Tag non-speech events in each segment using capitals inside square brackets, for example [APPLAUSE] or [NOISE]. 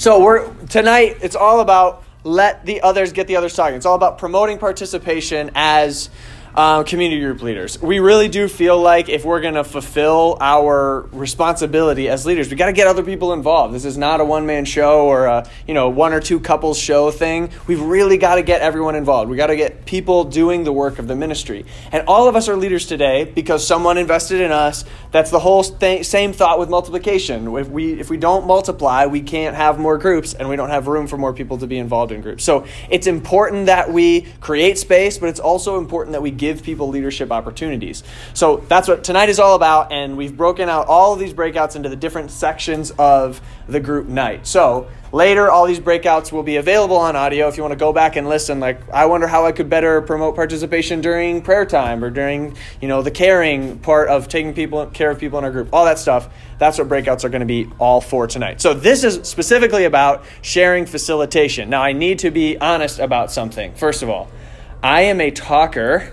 So we're tonight. It's all about let the others get the others talking. It's all about promoting participation as um, community group leaders. We really do feel like if we're going to fulfill our responsibility as leaders, we got to get other people involved. This is not a one man show or a you know one or two couples show thing. We've really got to get everyone involved. We got to get people doing the work of the ministry. And all of us are leaders today because someone invested in us. That's the whole th- same thought with multiplication. If we if we don't multiply, we can't have more groups, and we don't have room for more people to be involved in groups. So it's important that we create space, but it's also important that we give people leadership opportunities. So that's what tonight is all about, and we've broken out all of these breakouts into the different sections of the group night. So later, all these breakouts will be available on audio if you want to go back and listen. Like, I wonder how I could better promote participation during prayer time or during, you know, the caring part of taking people care of people in our group, all that stuff. That's what breakouts are going to be all for tonight. So this is specifically about sharing facilitation. Now, I need to be honest about something. First of all, I am a talker.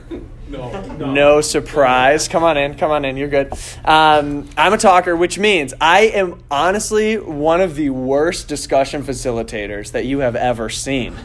No, [LAUGHS] No no surprise. Come on in. Come on in. You're good. Um, I'm a talker, which means I am honestly one of the worst discussion facilitators that you have ever seen.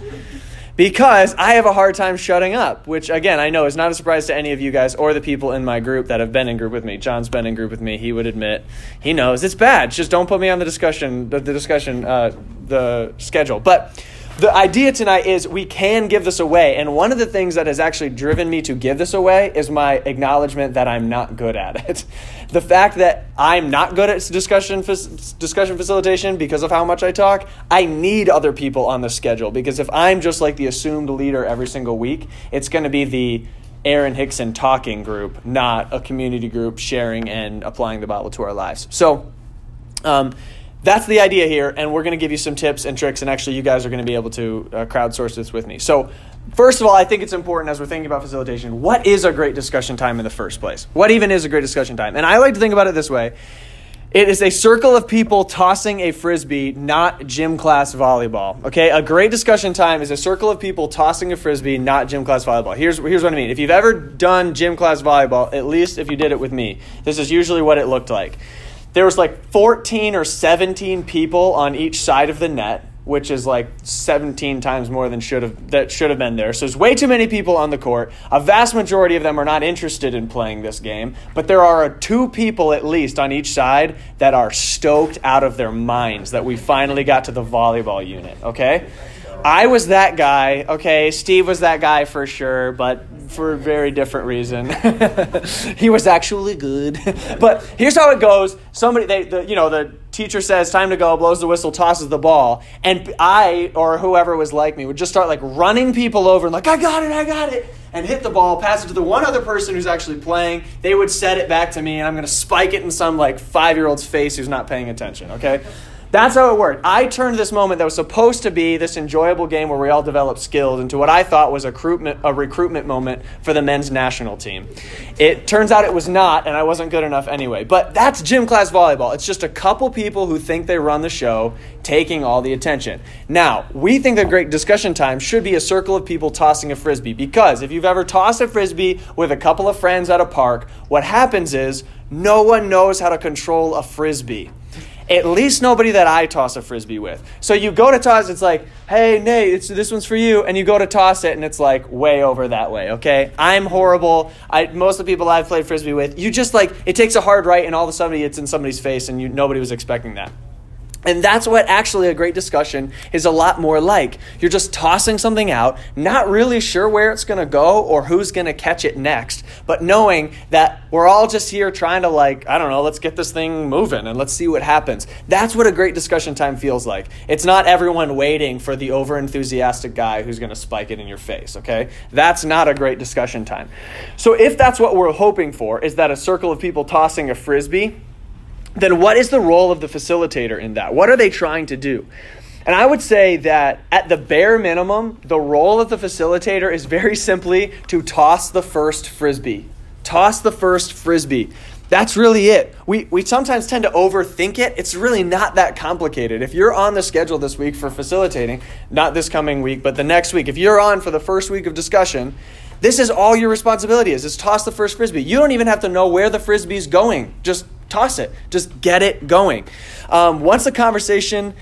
Because I have a hard time shutting up, which again, I know is not a surprise to any of you guys or the people in my group that have been in group with me. John's been in group with me. He would admit he knows it's bad. Just don't put me on the discussion, the, the discussion, uh, the schedule. But the idea tonight is we can give this away. And one of the things that has actually driven me to give this away is my acknowledgement that I'm not good at it. [LAUGHS] The fact that I'm not good at discussion discussion facilitation because of how much I talk, I need other people on the schedule because if I'm just like the assumed leader every single week, it's going to be the Aaron Hickson talking group, not a community group sharing and applying the Bible to our lives. So, um, that's the idea here, and we're going to give you some tips and tricks, and actually, you guys are going to be able to uh, crowdsource this with me. So, first of all, I think it's important as we're thinking about facilitation what is a great discussion time in the first place? What even is a great discussion time? And I like to think about it this way it is a circle of people tossing a frisbee, not gym class volleyball. Okay, a great discussion time is a circle of people tossing a frisbee, not gym class volleyball. Here's, here's what I mean. If you've ever done gym class volleyball, at least if you did it with me, this is usually what it looked like there was like 14 or 17 people on each side of the net which is like 17 times more than should have that should have been there. So there's way too many people on the court. A vast majority of them are not interested in playing this game, but there are two people at least on each side that are stoked out of their minds that we finally got to the volleyball unit, okay? I was that guy, okay? Steve was that guy for sure, but for a very different reason. [LAUGHS] he was actually good. [LAUGHS] but here's how it goes. Somebody they the, you know, the teacher says time to go, blows the whistle, tosses the ball, and I or whoever was like me would just start like running people over and like I got it, I got it. And hit the ball, pass it to the one other person who's actually playing. They would set it back to me, and I'm going to spike it in some like five year old's face who's not paying attention. Okay, that's how it worked. I turned this moment that was supposed to be this enjoyable game where we all developed skills into what I thought was a recruitment, a recruitment moment for the men's national team. It turns out it was not, and I wasn't good enough anyway. But that's gym class volleyball. It's just a couple people who think they run the show taking all the attention. Now, we think that great discussion time should be a circle of people tossing a frisbee because if you've ever tossed a frisbee with a couple of friends at a park, what happens is no one knows how to control a frisbee at least nobody that I toss a frisbee with. So you go to toss, it's like, hey, Nate, this one's for you. And you go to toss it, and it's like way over that way, okay? I'm horrible. I, most of the people I've played frisbee with, you just like, it takes a hard right, and all of a sudden it's in somebody's face, and you, nobody was expecting that. And that's what actually a great discussion is a lot more like. You're just tossing something out, not really sure where it's going to go or who's going to catch it next, but knowing that we're all just here trying to, like, I don't know, let's get this thing moving and let's see what happens. That's what a great discussion time feels like. It's not everyone waiting for the over enthusiastic guy who's going to spike it in your face, okay? That's not a great discussion time. So if that's what we're hoping for, is that a circle of people tossing a frisbee, then what is the role of the facilitator in that? What are they trying to do? And I would say that at the bare minimum, the role of the facilitator is very simply to toss the first frisbee. Toss the first frisbee. That's really it. We, we sometimes tend to overthink it. It's really not that complicated. If you're on the schedule this week for facilitating, not this coming week, but the next week, if you're on for the first week of discussion, this is all your responsibility is, is toss the first frisbee. You don't even have to know where the frisbee's going. Just toss it. Just get it going. Um, once the conversation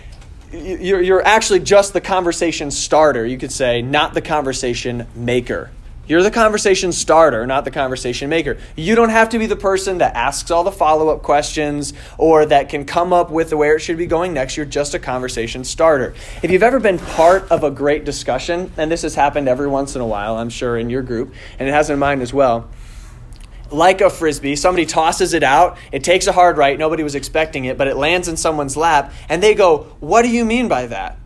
you're, you're actually just the conversation starter, you could say, not the conversation maker. You're the conversation starter, not the conversation maker. You don't have to be the person that asks all the follow up questions or that can come up with where it should be going next. You're just a conversation starter. If you've ever been part of a great discussion, and this has happened every once in a while, I'm sure, in your group, and it has in mine as well like a frisbee. Somebody tosses it out. It takes a hard right. Nobody was expecting it, but it lands in someone's lap. And they go, What do you mean by that?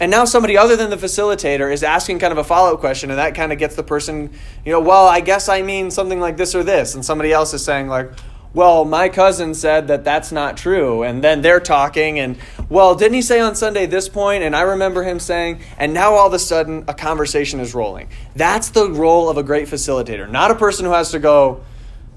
And now somebody other than the facilitator is asking kind of a follow up question, and that kind of gets the person, you know, well, I guess I mean something like this or this. And somebody else is saying, like, well, my cousin said that that's not true. And then they're talking, and, well, didn't he say on Sunday this point? And I remember him saying, and now all of a sudden a conversation is rolling. That's the role of a great facilitator, not a person who has to go,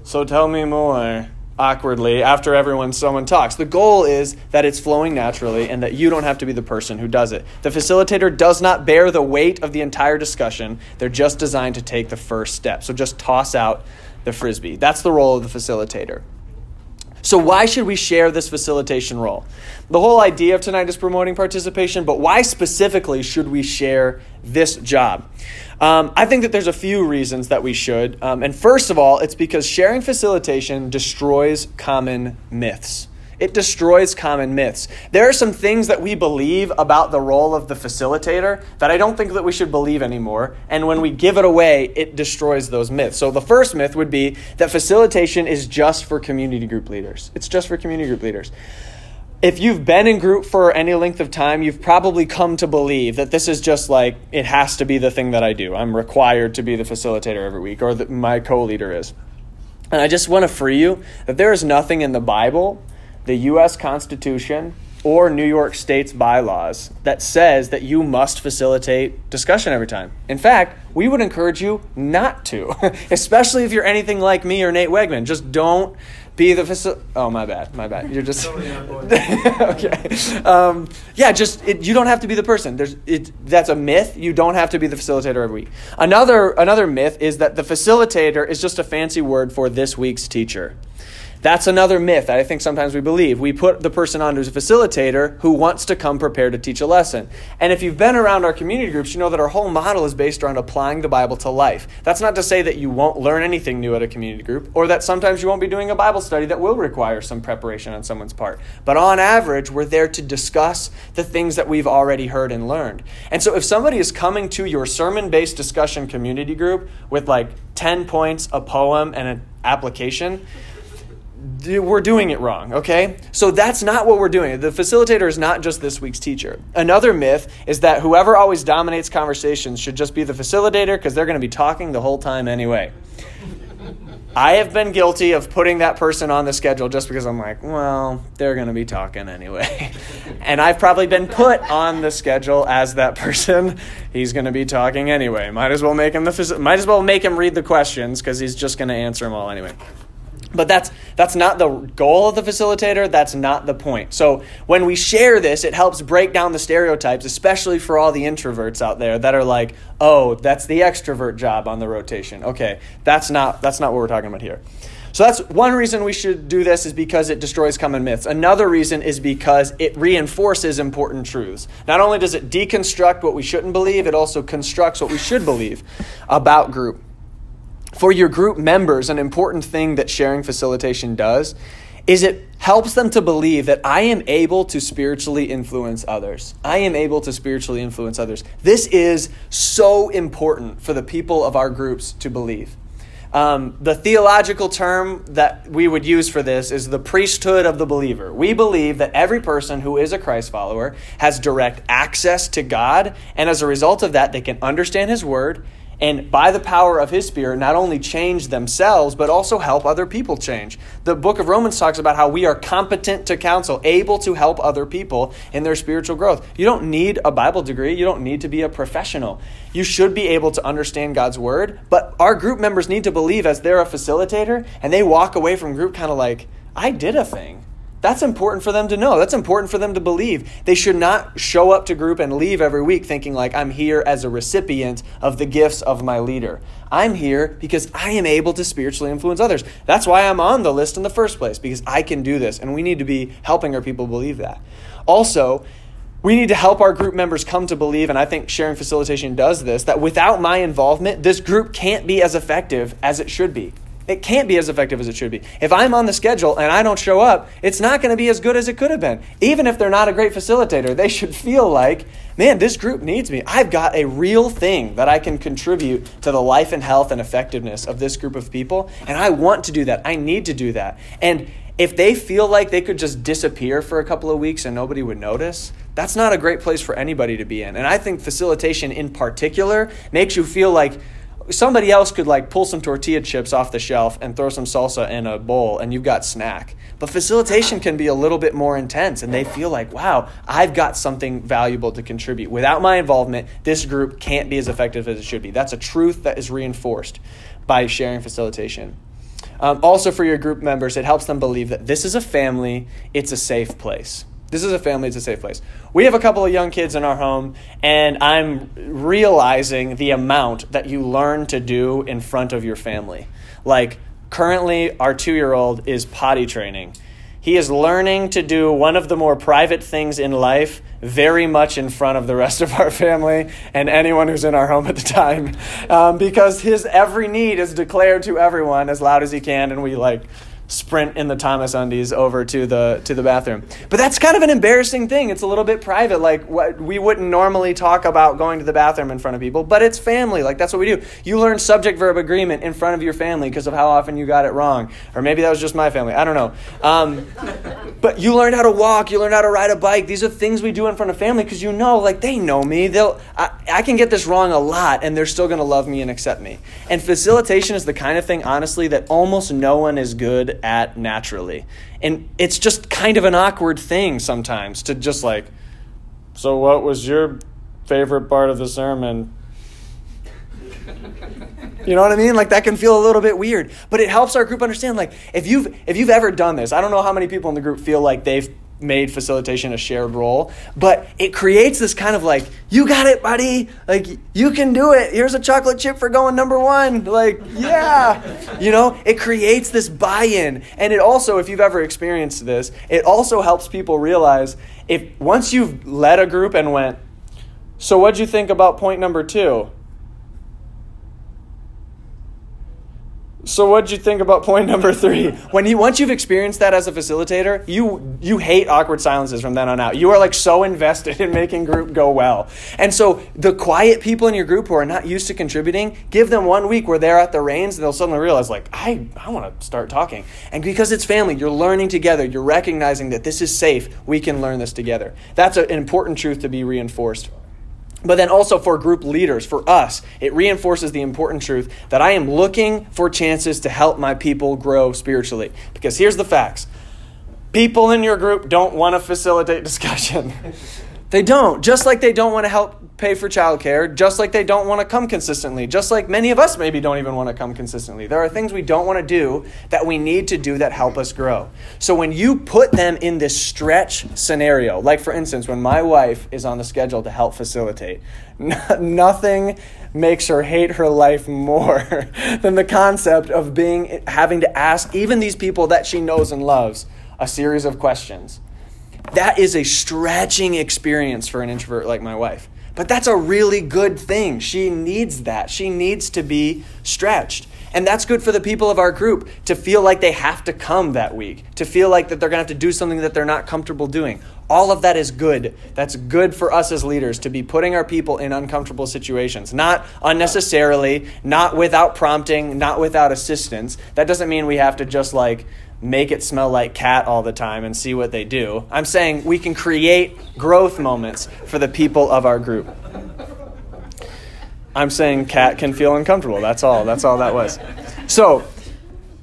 so tell me more awkwardly after everyone someone talks. The goal is that it's flowing naturally and that you don't have to be the person who does it. The facilitator does not bear the weight of the entire discussion. They're just designed to take the first step. So just toss out the frisbee. That's the role of the facilitator. So, why should we share this facilitation role? The whole idea of tonight is promoting participation, but why specifically should we share this job? Um, I think that there's a few reasons that we should. Um, and first of all, it's because sharing facilitation destroys common myths. It destroys common myths. There are some things that we believe about the role of the facilitator that I don't think that we should believe anymore. And when we give it away, it destroys those myths. So the first myth would be that facilitation is just for community group leaders. It's just for community group leaders if you've been in group for any length of time, you've probably come to believe that this is just like it has to be the thing that I do. I'm required to be the facilitator every week, or that my co leader is. And I just want to free you that there is nothing in the Bible, the U.S. Constitution, or New York State's bylaws that says that you must facilitate discussion every time. In fact, we would encourage you not to, [LAUGHS] especially if you're anything like me or Nate Wegman. Just don't be the facilitator. Oh, my bad. My bad. You're just [LAUGHS] okay. Um, yeah, just it, you don't have to be the person. There's it. That's a myth. You don't have to be the facilitator every week. Another another myth is that the facilitator is just a fancy word for this week's teacher. That's another myth that I think sometimes we believe. We put the person on who's a facilitator who wants to come prepared to teach a lesson. And if you've been around our community groups, you know that our whole model is based around applying the Bible to life. That's not to say that you won't learn anything new at a community group or that sometimes you won't be doing a Bible study that will require some preparation on someone's part. But on average, we're there to discuss the things that we've already heard and learned. And so if somebody is coming to your sermon based discussion community group with like 10 points, a poem, and an application, we're doing it wrong, okay? So that's not what we're doing. The facilitator is not just this week's teacher. Another myth is that whoever always dominates conversations should just be the facilitator because they're going to be talking the whole time anyway. I have been guilty of putting that person on the schedule just because I'm like, well, they're going to be talking anyway. [LAUGHS] and I've probably been put on the schedule as that person. [LAUGHS] He's going to be talking anyway. Might as well make him the might as well make him read the questions because he's just going to answer them all anyway. But that's that's not the goal of the facilitator, that's not the point. So when we share this, it helps break down the stereotypes, especially for all the introverts out there that are like, "Oh, that's the extrovert job on the rotation." Okay, that's not that's not what we're talking about here. So that's one reason we should do this is because it destroys common myths. Another reason is because it reinforces important truths. Not only does it deconstruct what we shouldn't believe, it also constructs what we should believe about group for your group members, an important thing that sharing facilitation does is it helps them to believe that I am able to spiritually influence others. I am able to spiritually influence others. This is so important for the people of our groups to believe. Um, the theological term that we would use for this is the priesthood of the believer. We believe that every person who is a Christ follower has direct access to God, and as a result of that, they can understand His word and by the power of his spirit not only change themselves but also help other people change. The book of romans talks about how we are competent to counsel able to help other people in their spiritual growth. You don't need a bible degree. You don't need to be a professional. You should be able to understand god's word but our group members need to believe as they're a facilitator and they walk away from group kind of like i did a thing that's important for them to know. That's important for them to believe. They should not show up to group and leave every week thinking like I'm here as a recipient of the gifts of my leader. I'm here because I am able to spiritually influence others. That's why I'm on the list in the first place because I can do this and we need to be helping our people believe that. Also, we need to help our group members come to believe, and I think sharing facilitation does this, that without my involvement, this group can't be as effective as it should be. It can't be as effective as it should be. If I'm on the schedule and I don't show up, it's not going to be as good as it could have been. Even if they're not a great facilitator, they should feel like, man, this group needs me. I've got a real thing that I can contribute to the life and health and effectiveness of this group of people, and I want to do that. I need to do that. And if they feel like they could just disappear for a couple of weeks and nobody would notice, that's not a great place for anybody to be in. And I think facilitation in particular makes you feel like somebody else could like pull some tortilla chips off the shelf and throw some salsa in a bowl and you've got snack. But facilitation can be a little bit more intense and they feel like, wow, I've got something valuable to contribute. Without my involvement, this group can't be as effective as it should be. That's a truth that is reinforced by sharing facilitation. Um, also, for your group members, it helps them believe that this is a family, it's a safe place. This is a family, it's a safe place. We have a couple of young kids in our home, and I'm realizing the amount that you learn to do in front of your family. Like, currently, our two year old is potty training. He is learning to do one of the more private things in life very much in front of the rest of our family and anyone who's in our home at the time um, because his every need is declared to everyone as loud as he can, and we like sprint in the Thomas undies over to the to the bathroom. But that's kind of an embarrassing thing. It's a little bit private. Like what we wouldn't normally talk about going to the bathroom in front of people, but it's family. Like that's what we do. You learn subject verb agreement in front of your family because of how often you got it wrong, or maybe that was just my family. I don't know. Um, [LAUGHS] but you learn how to walk. You learn how to ride a bike. These are things we do in front of family because you know, like they know me. They'll I, I can get this wrong a lot, and they're still going to love me and accept me. And facilitation is the kind of thing, honestly, that almost no one is at naturally. And it's just kind of an awkward thing sometimes to just like, so what was your favorite part of the sermon? You know what I mean? Like that can feel a little bit weird, but it helps our group understand. Like if you've if you've ever done this, I don't know how many people in the group feel like they've made facilitation a shared role, but it creates this kind of like, you got it, buddy. Like, you can do it. Here's a chocolate chip for going number one. Like, yeah. You know, it creates this buy in. And it also, if you've ever experienced this, it also helps people realize if once you've led a group and went, so what'd you think about point number two? So what'd you think about point [LAUGHS] number three? When you once you've experienced that as a facilitator, you you hate awkward silences from then on out. You are like so invested in making group go well. And so the quiet people in your group who are not used to contributing, give them one week where they're at the reins and they'll suddenly realize like, I, I want to start talking. And because it's family, you're learning together, you're recognizing that this is safe, we can learn this together. That's an important truth to be reinforced. But then also for group leaders, for us, it reinforces the important truth that I am looking for chances to help my people grow spiritually. Because here's the facts people in your group don't want to facilitate [LAUGHS] discussion. They don't. Just like they don't want to help pay for childcare, just like they don't want to come consistently, just like many of us maybe don't even want to come consistently. There are things we don't want to do that we need to do that help us grow. So when you put them in this stretch scenario, like for instance, when my wife is on the schedule to help facilitate, nothing makes her hate her life more [LAUGHS] than the concept of being having to ask even these people that she knows and loves a series of questions. That is a stretching experience for an introvert like my wife. But that's a really good thing. She needs that. She needs to be stretched. And that's good for the people of our group to feel like they have to come that week, to feel like that they're going to have to do something that they're not comfortable doing. All of that is good. That's good for us as leaders to be putting our people in uncomfortable situations, not unnecessarily, not without prompting, not without assistance. That doesn't mean we have to just like make it smell like cat all the time and see what they do. I'm saying we can create growth moments for the people of our group. I'm saying cat can feel uncomfortable. That's all. That's all that was. So,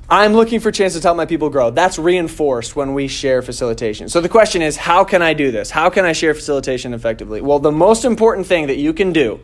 I'm looking for chances to help my people grow. That's reinforced when we share facilitation. So the question is, how can I do this? How can I share facilitation effectively? Well, the most important thing that you can do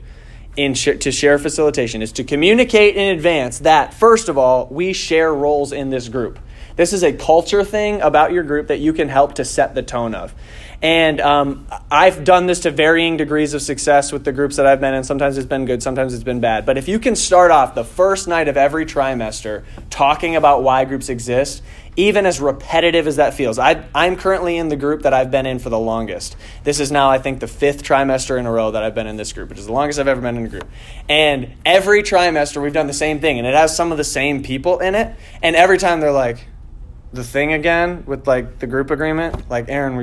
in sh- to share facilitation is to communicate in advance that first of all, we share roles in this group. This is a culture thing about your group that you can help to set the tone of. And um, I've done this to varying degrees of success with the groups that I've been in. Sometimes it's been good, sometimes it's been bad. But if you can start off the first night of every trimester talking about why groups exist, even as repetitive as that feels. I, I'm currently in the group that I've been in for the longest. This is now, I think, the fifth trimester in a row that I've been in this group, which is the longest I've ever been in a group. And every trimester, we've done the same thing, and it has some of the same people in it. And every time they're like, the thing again with like the group agreement, like Aaron,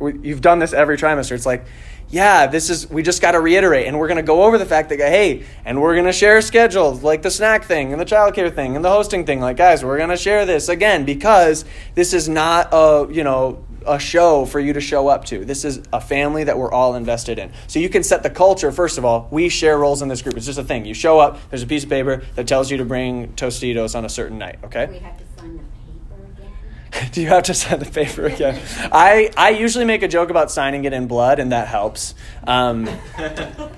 we've, [LAUGHS] you've done this every trimester. It's like, yeah, this is, we just got to reiterate. And we're going to go over the fact that, hey, and we're going to share schedules like the snack thing and the childcare thing and the hosting thing. Like, guys, we're going to share this again because this is not a, you know, a show for you to show up to. This is a family that we're all invested in. So you can set the culture. First of all, we share roles in this group. It's just a thing. You show up, there's a piece of paper that tells you to bring Tostitos on a certain night, okay? We have to sign [LAUGHS] Do you have to sign the paper again? I, I usually make a joke about signing it in blood, and that helps. Um,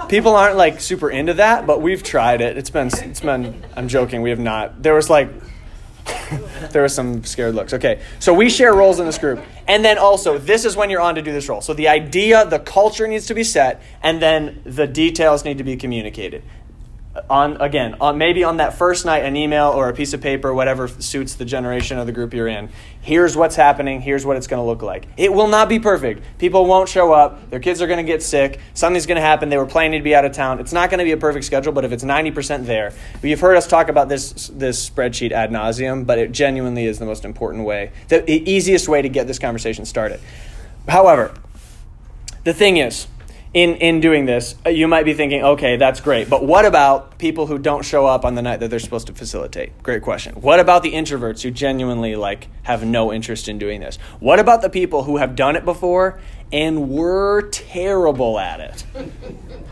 people aren't like super into that, but we've tried it. It's been it's been. I'm joking. We have not. There was like. [LAUGHS] there was some scared looks. Okay, so we share roles in this group. And then also, this is when you're on to do this role. So the idea, the culture needs to be set, and then the details need to be communicated on again on maybe on that first night an email or a piece of paper whatever suits the generation of the group you're in. Here's what's happening. Here's what it's going to look like. It will not be perfect. People won't show up. Their kids are going to get sick. Something's going to happen. They were planning to be out of town. It's not going to be a perfect schedule but if it's 90% there you've heard us talk about this this spreadsheet ad nauseum but it genuinely is the most important way the easiest way to get this conversation started. However the thing is in, in doing this, uh, you might be thinking, okay, that's great. But what about people who don't show up on the night that they're supposed to facilitate? Great question. What about the introverts who genuinely like have no interest in doing this? What about the people who have done it before and were terrible at it?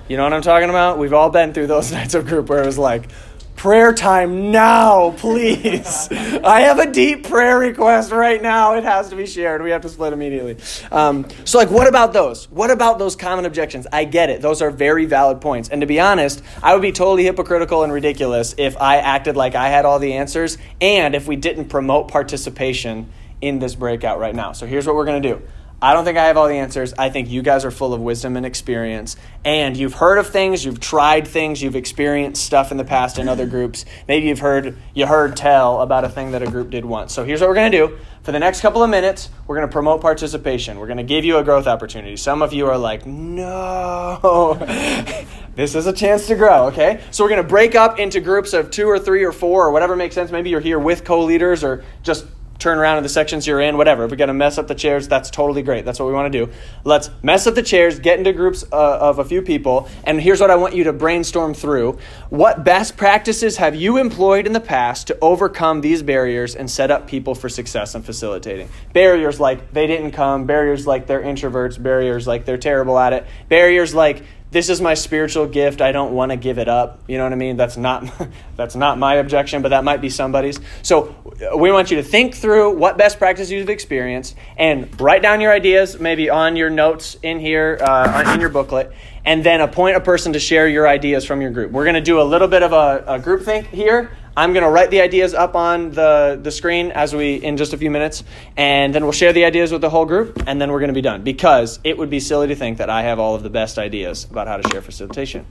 You know what I'm talking about? We've all been through those [LAUGHS] nights of group where it was like, prayer time now, please. [LAUGHS] I have a deep prayer request right now. It has to be shared. We have to split immediately. Um, so, like, what about those? What about those common objections? I get it. Those are very valid points. And to be honest, I would be totally hypocritical and ridiculous if I acted like I had all the answers and if we didn't promote participation in this breakout right now. So, here's what we're going to do. I don't think I have all the answers. I think you guys are full of wisdom and experience. And you've heard of things, you've tried things, you've experienced stuff in the past in other groups. Maybe you've heard you heard tell about a thing that a group did once. So here's what we're going to do. For the next couple of minutes, we're going to promote participation. We're going to give you a growth opportunity. Some of you are like, "No." [LAUGHS] this is a chance to grow, okay? So we're going to break up into groups of 2 or 3 or 4 or whatever makes sense. Maybe you're here with co-leaders or just turn around in the sections you're in, whatever. If we got to mess up the chairs, that's totally great. That's what we want to do. Let's mess up the chairs, get into groups uh, of a few people, and here's what I want you to brainstorm through. What best practices have you employed in the past to overcome these barriers and set up people for success in facilitating? Barriers like they didn't come, barriers like they're introverts, barriers like they're terrible at it, barriers like this is my spiritual gift i don't want to give it up you know what i mean? That's not [LAUGHS] that's not my objection but that might be somebody's. So uh, we want you to think through what best practices you've experienced and write down your ideas maybe on your notes in here uh, in your booklet and then appoint a person to share your ideas from your group. We're going to do a little bit of a, a group think here I'm going to write the ideas up on the, the screen as we in just a few minutes, and then we'll share the ideas with the whole group, and then we're going to be done. Because it would be silly to think that I have all of the best ideas about how to share facilitation.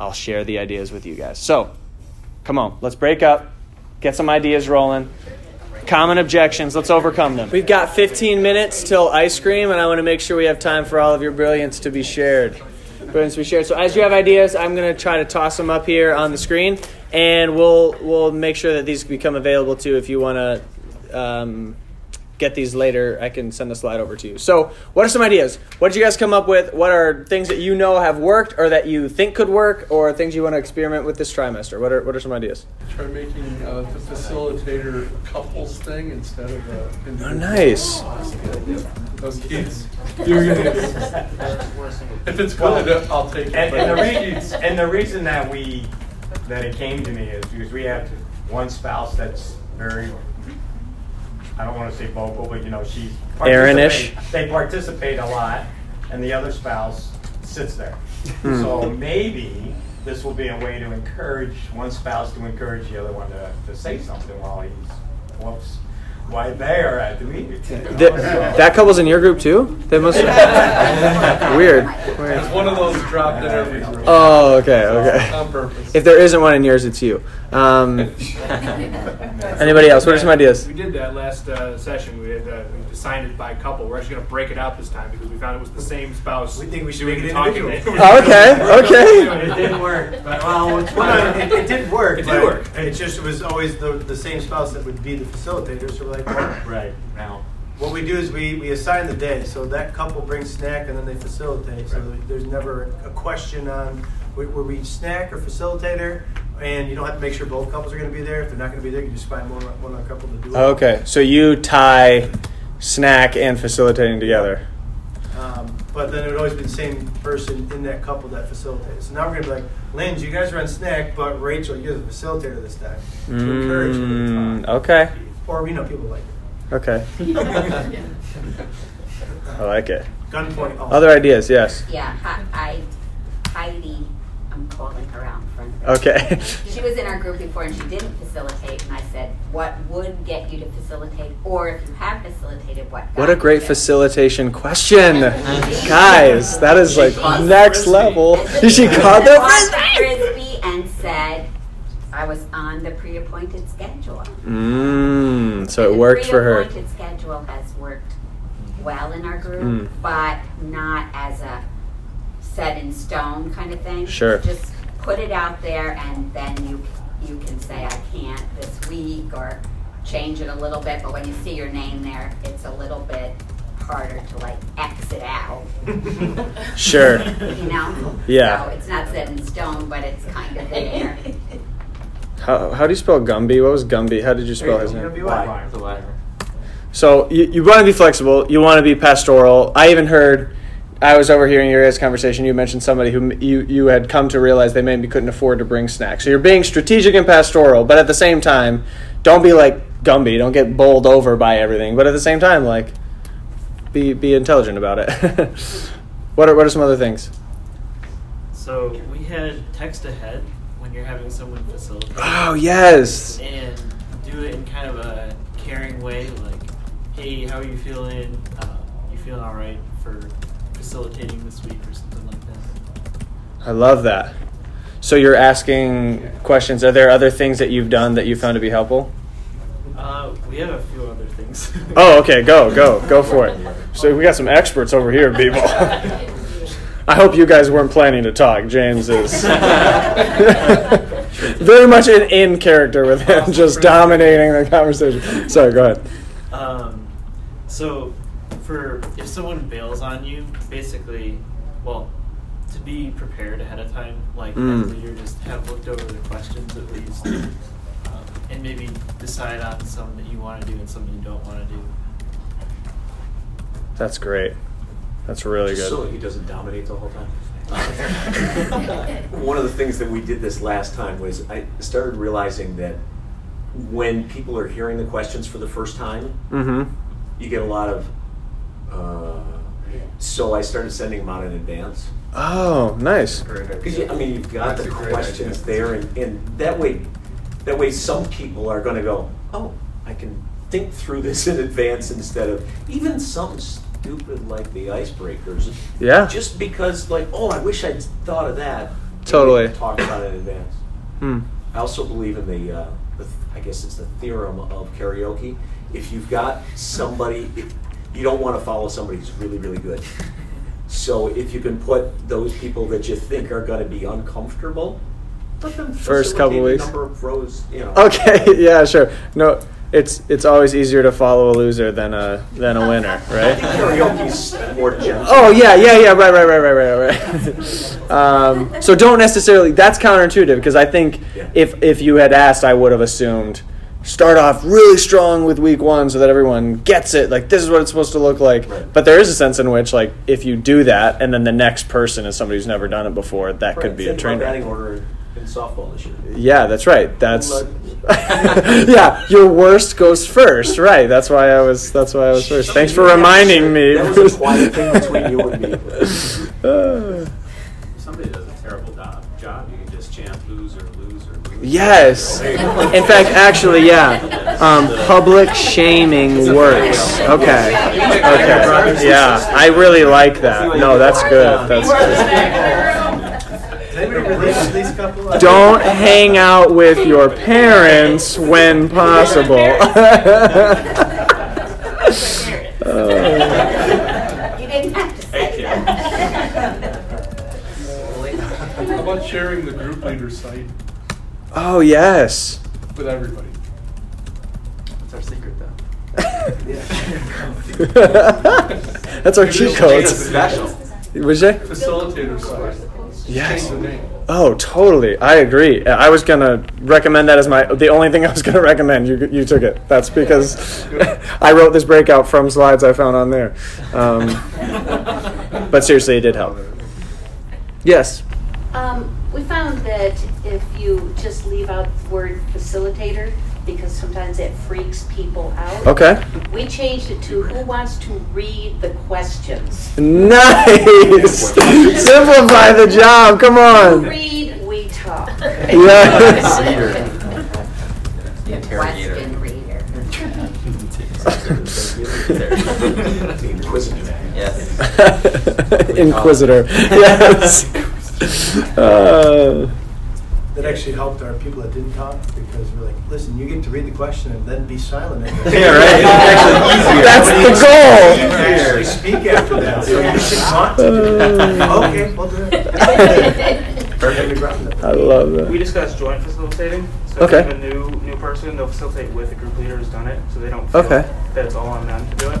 I'll share the ideas with you guys. So, come on, let's break up, get some ideas rolling. Common objections, let's overcome them. We've got 15 minutes till ice cream, and I want to make sure we have time for all of your brilliance to be shared. Brilliance to be shared. So, as you have ideas, I'm going to try to toss them up here on the screen and we'll we'll make sure that these become available too. If you want to um, get these later i can send the slide over to you. So what are some ideas? What did you guys come up with? What are things that you know have worked or that you think could work or things you want to experiment with this trimester? What are, what are some ideas? Try making uh, the facilitator couples thing instead of a oh nice. Those kids. If it's good i'll take it and, and, the re- and the reason that we that it came to me is because we have one spouse that's very I don't want to say vocal, but you know, she's. she Aaronish. They participate a lot, and the other spouse sits there. Hmm. So maybe this will be a way to encourage one spouse to encourage the other one to, to say something while he's whoops why they are at the meeting. Th- that couple's in your group too? They must. [LAUGHS] Weird. It's Weird. one of those dropped in every group. Oh, okay, okay. On purpose. If there isn't one in yours, it's you. Um, [LAUGHS] anybody else? What are some ideas? We did that last uh, session. We had uh, we assigned it by couple. We're actually going to break it out this time because we found it was the same spouse. We think we should make it talking. individual. Oh, okay, [LAUGHS] okay. It didn't work, but well, it's it, it did work. It did work. It just was always the, the same spouse that would be the facilitator. So we're like, well, [COUGHS] Right, now. what we do is we, we assign the day. So that couple brings snack and then they facilitate. So there's never a question on were were we snack or facilitator, and you don't have to make sure both couples are going to be there. If they're not going to be there, you just find one one other couple to do it. Okay, so you tie snack and facilitating together. Um, but then it would always be the same person in that couple that facilitated. So now we're gonna be like, Lindsay, you guys are on snack, but Rachel, you guys are the facilitator this time to encourage you to Mm, talk. okay, Or you know, people like it. okay. [LAUGHS] I like it. Gunpoint. off. Other ideas? Yes. Yeah, Hi- I, Heidi, I'm calling her out in front. Okay. She was in our group before and she didn't facilitate, and I said, what would get you to facilitate? Or if you have facilitated, what? What a great you there?" facilitation question, [LAUGHS] guys. That is like She caught next level. And She then caught the frisbee. frisbee and said, I was on the pre-appointed schedule. Mmm. So it worked for her. The pre-appointed schedule has worked well in our group, Mm. but not as a set in stone kind of thing. Sure. Just put it out there, and then you you can say I can't this week or change it a little bit. But when you see your name there, it's a little bit harder to like exit out. [LAUGHS] Sure. You know. Yeah. So it's not set in stone, but it's kind of there. [LAUGHS] How, how do you spell Gumby? What was Gumby? How did you spell his name? So you, you want to be flexible. You want to be pastoral. I even heard, I was overhearing your guys' conversation. You mentioned somebody who you, you had come to realize they maybe couldn't afford to bring snacks. So you're being strategic and pastoral, but at the same time, don't be like Gumby. Don't get bowled over by everything. But at the same time, like, be be intelligent about it. [LAUGHS] what are what are some other things? So we had text ahead when you're having someone facilitate. Oh yes. And do it in kind of a caring way, like, hey, how are you feeling? Uh, you feeling all right for facilitating this week or something like that? I love that. So you're asking questions. Are there other things that you've done that you found to be helpful? Uh, we have a few other things. [LAUGHS] Oh, okay. Go, go, go [LAUGHS] for it. So we got some experts over here, people. [LAUGHS] I hope you guys weren't planning to talk. James is very much in, in character with him, just dominating the conversation. Sorry, go ahead. Um, so, for if someone bails on you, basically, well, to be prepared ahead of time, like Mm. as a leader, just have looked over the questions at least, um, and maybe decide on some that you want to do and some you don't want to do. That's great. That's really Just so he doesn't dominate the whole time. [LAUGHS] One of the things that we did this last time was I started realizing that when people are hearing the questions for the first time, Mm-hmm. you get a lot of. Uh, so I started sending them out in advance. Oh, nice. Because I mean, you've got That's the questions there, and, and that way, that way, some people are going to go, "Oh, I can think through this in advance," instead of even something stupid like the icebreakers. Yeah. Just because, like, oh, I wish I'd thought of that. Totally. we Talk about it in advance. Hmm. I also believe in the, uh, the, I guess it's the theorem of karaoke. If you've got somebody, if, you don't want to follow somebody who's really, really good. So if you can put those people that you think are going to be uncomfortable, let them First couple weeks. number of rows, you know. Okay. [LAUGHS] Yeah. Sure. No. It's it's always easier to follow a loser than a than a winner, [LAUGHS] right? karaoke's more gentle. Oh yeah, yeah, yeah. Right, right, right, right, right, right. [LAUGHS] um, so don't necessarily. That's counterintuitive because I think Yeah. if if you had asked, I would have assumed start off really strong with week one so that everyone gets it. Like this is what it's supposed to look like. Right. But there is a sense in which, like, if you do that and then the next person is somebody who's never done it before, that Right, could be a train wreck. order in softball this year. Yeah, that's right. That's [LAUGHS] [LAUGHS] yeah. Your worst goes first, right? That's why I was. That's why I was first. Thanks for reminding me. That was a quiet thing [LAUGHS] between you and me. Uh, somebody does Yes. In fact, actually, yeah. Um, public shaming works. Okay. Okay. Yeah, I really like that. No, that's good. That's good. Does anybody relate to these couple? of- Don't hang out with your parents when possible. [LAUGHS] Uh, You didn't have to say that. How about sharing the group leader site oh yes. with everybody? That's our secret though. [LAUGHS] Yeah. That's our cheat codes. Special. Was it? Facilitator site. Yes. Change the name. Oh, totally. I agree. I was gonna recommend that as my the only thing I was gonna recommend. You you took it. That's because I wrote this breakout from slides I found on there. Um, [LAUGHS] but seriously, it did help. Yes. Um, we found that if you just leave out the word facilitator, because sometimes it freaks people out. Okay. We changed it to who wants to read the questions. Nice. [LAUGHS] Simplify the job. Come on. Read, we talk. Yes. [LAUGHS] The Question reader. [LAUGHS] Inquisitor. Yes. Inquisitor. Yes. [LAUGHS] Uh, That actually helped our people that didn't talk because we're like, listen, you get to read the question and then be silent. [LAUGHS] Yeah, right. It's actually easier. That's the goal. You can actually speak after that, so you should want to. do that. Okay, we'll do it. [LAUGHS] Perfect. I love that. We that. discussed joint facilitating. So Okay. if you have a new new person, they'll facilitate with a group leader who's done it, so they don't feel Okay. that it's all on them to do it.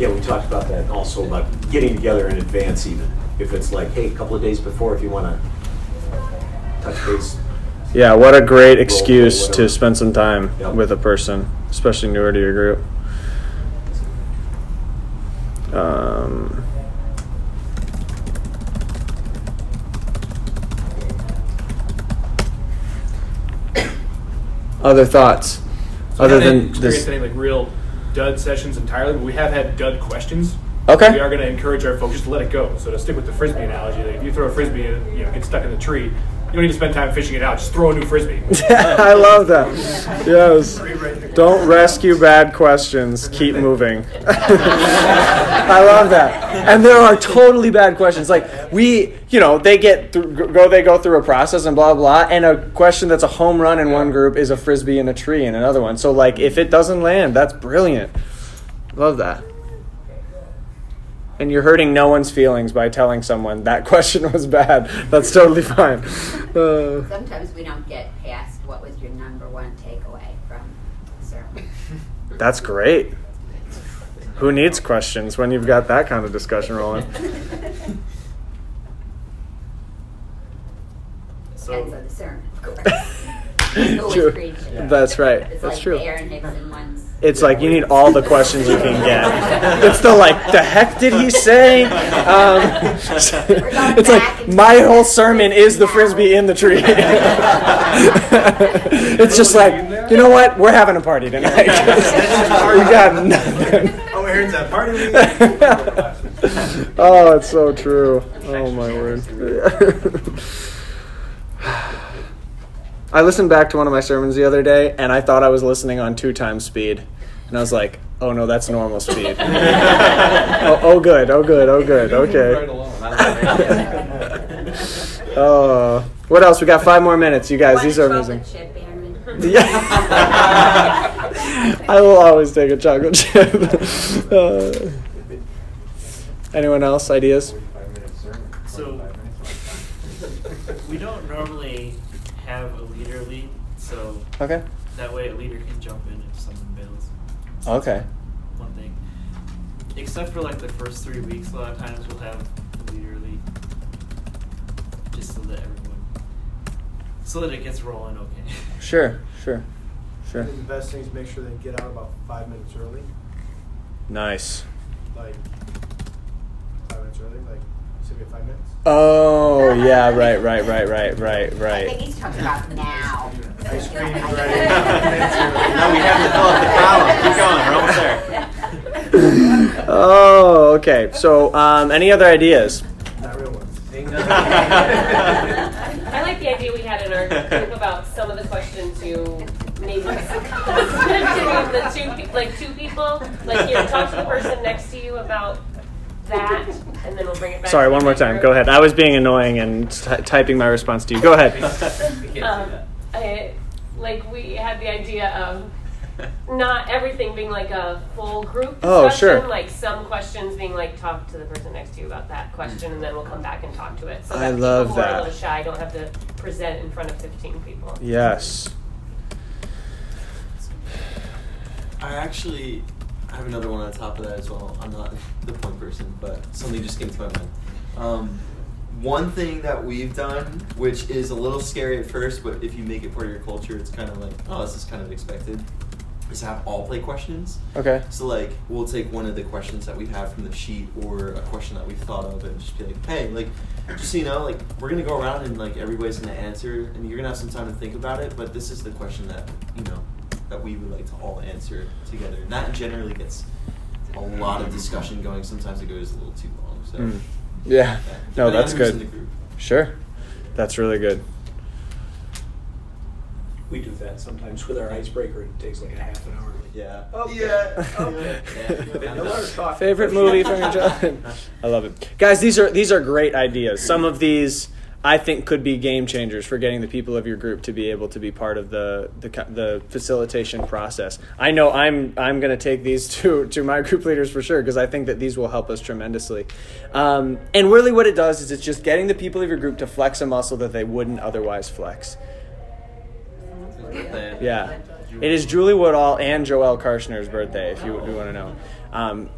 Yeah, we talked about that also about getting together in advance even. If it's like, hey, a couple of days before, if you want to touch base. Yeah, what a great excuse to spend some time Yep. with a person, especially newer to your group. Um, other thoughts? So Other than experienced this. any like real dud sessions entirely, but we have had dud questions. Okay. We are going to encourage our folks just to let it go. So to stick with the frisbee analogy, if you throw a frisbee and you know get stuck in the tree, you don't need to spend time fishing it out. Just throw a new frisbee. [LAUGHS] I love that. Yes. Don't rescue bad questions. Keep moving. [LAUGHS] I love that. And there are totally bad questions. Like we, you know, they get through, go they go through a process and blah blah. And a question that's a home run in one group is a frisbee in a tree in another one. So like if it doesn't land, that's brilliant. Love that. And you're hurting no one's feelings by telling someone that [LAUGHS] question was bad. That's totally fine. Uh, Sometimes we don't get past what was your number one takeaway from the sermon. That's great. Who needs questions when you've got that kind of discussion rolling? Depends on the sermon, of course. [LAUGHS] Who was That's right. It's That's like true. The Aaron It's like you need all the questions you can get. It's the like, the heck did he say? Um, it's like my whole sermon is the frisbee in the tree. [LAUGHS] it's just like, you know what? We're having a party tonight. [LAUGHS] we got nothing. Oh, Aaron's at party [LAUGHS] oh, it's so true. Oh my word. I listened back to one of my sermons the other day, and I thought I was listening on two times speed, and I was like, "Oh no, that's normal speed." [LAUGHS] oh, oh, good. Oh, good. Oh, good. Okay. [LAUGHS] Oh, what else? We got five more minutes, you guys. Want These are amazing. chip, Yeah. [LAUGHS] I will always take a chocolate chip. Uh, anyone else? Ideas? So we don't normally have a leader lead, so Okay. that way a leader can jump in if someone bails. So Okay. One thing. Except for like the first three weeks, a lot of times we'll have a leader lead. Just so that everyone, so that it gets rolling okay. [LAUGHS] Sure. Sure. Sure. The best thing is make sure they get out about five minutes early. Nice. Like five minutes early. Like say we have five minutes. Oh [LAUGHS] yeah, right, right, right, right, right, I think right. he's talking about now. Ice cream, I [LAUGHS] right? [LAUGHS] think- Now we have to fill up the column. Keep going. We're almost there. oh, okay. So, um, any other ideas? Not real ones. I like the idea we had in our group about some of the questions you maybe the two like two people like you talk to the person next to you about that and then we'll bring it back. Sorry, to one more time. group. Go ahead. I was being annoying and t- typing my response to you. Go ahead. [LAUGHS] Um, I, like we had the idea of not everything being like a full group discussion. Oh, sure. Like some questions being like talk to the person next to you about that question, and then we'll come back and talk to it. So I that love people who are that. a little shy don't have to present in front of fifteen people. Yes. I actually have another one on top of that as well. I'm not the point person, but something just came to my mind. Um, one thing that we've done, which is a little scary at first, but if you make it part of your culture, it's kind of like, oh, this is kind of expected, is have all play questions. Okay. So like, we'll take one of the questions that we have from the sheet or a question that we've thought of, and just be like, hey, like, just so you know, like, we're gonna go around and like everybody's gonna answer, and you're gonna have some time to think about it. But this is the question that you know that we would like to all answer together, and that generally gets a lot of discussion going. Sometimes it goes a little too long. So. Mm. Yeah. No, Depending that's who's in the good. Sure. That's really good. We do that sometimes with our icebreaker. It takes like a half an hour. Yeah. Yeah. Yeah. Favorite movie from your [LAUGHS] childhood? I love it, guys. These are these are great ideas. Some of these I think could be game changers for getting the people of your group to be able to be part of the the, the facilitation process. I know I'm I'm going to take these [LAUGHS] to to my group leaders for sure because I think that these will help us tremendously. Um, and really, what it does is it's just getting the people of your group to flex a muscle that they wouldn't otherwise flex. Yeah. It is Julie Woodall and Joel Karshner's birthday, if you, want to know. Um,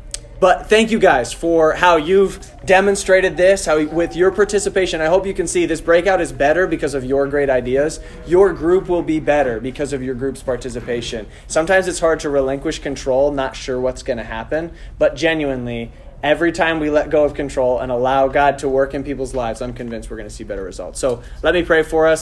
but thank you guys for how you've demonstrated this, how with your participation. I hope you can see this breakout is better because of your great ideas. Your group will be better because of your group's participation. Sometimes it's hard to relinquish control, not sure what's going to happen, but genuinely, every time we let go of control and allow God to work in people's lives, I'm convinced we're going to see better results. So let me pray for us.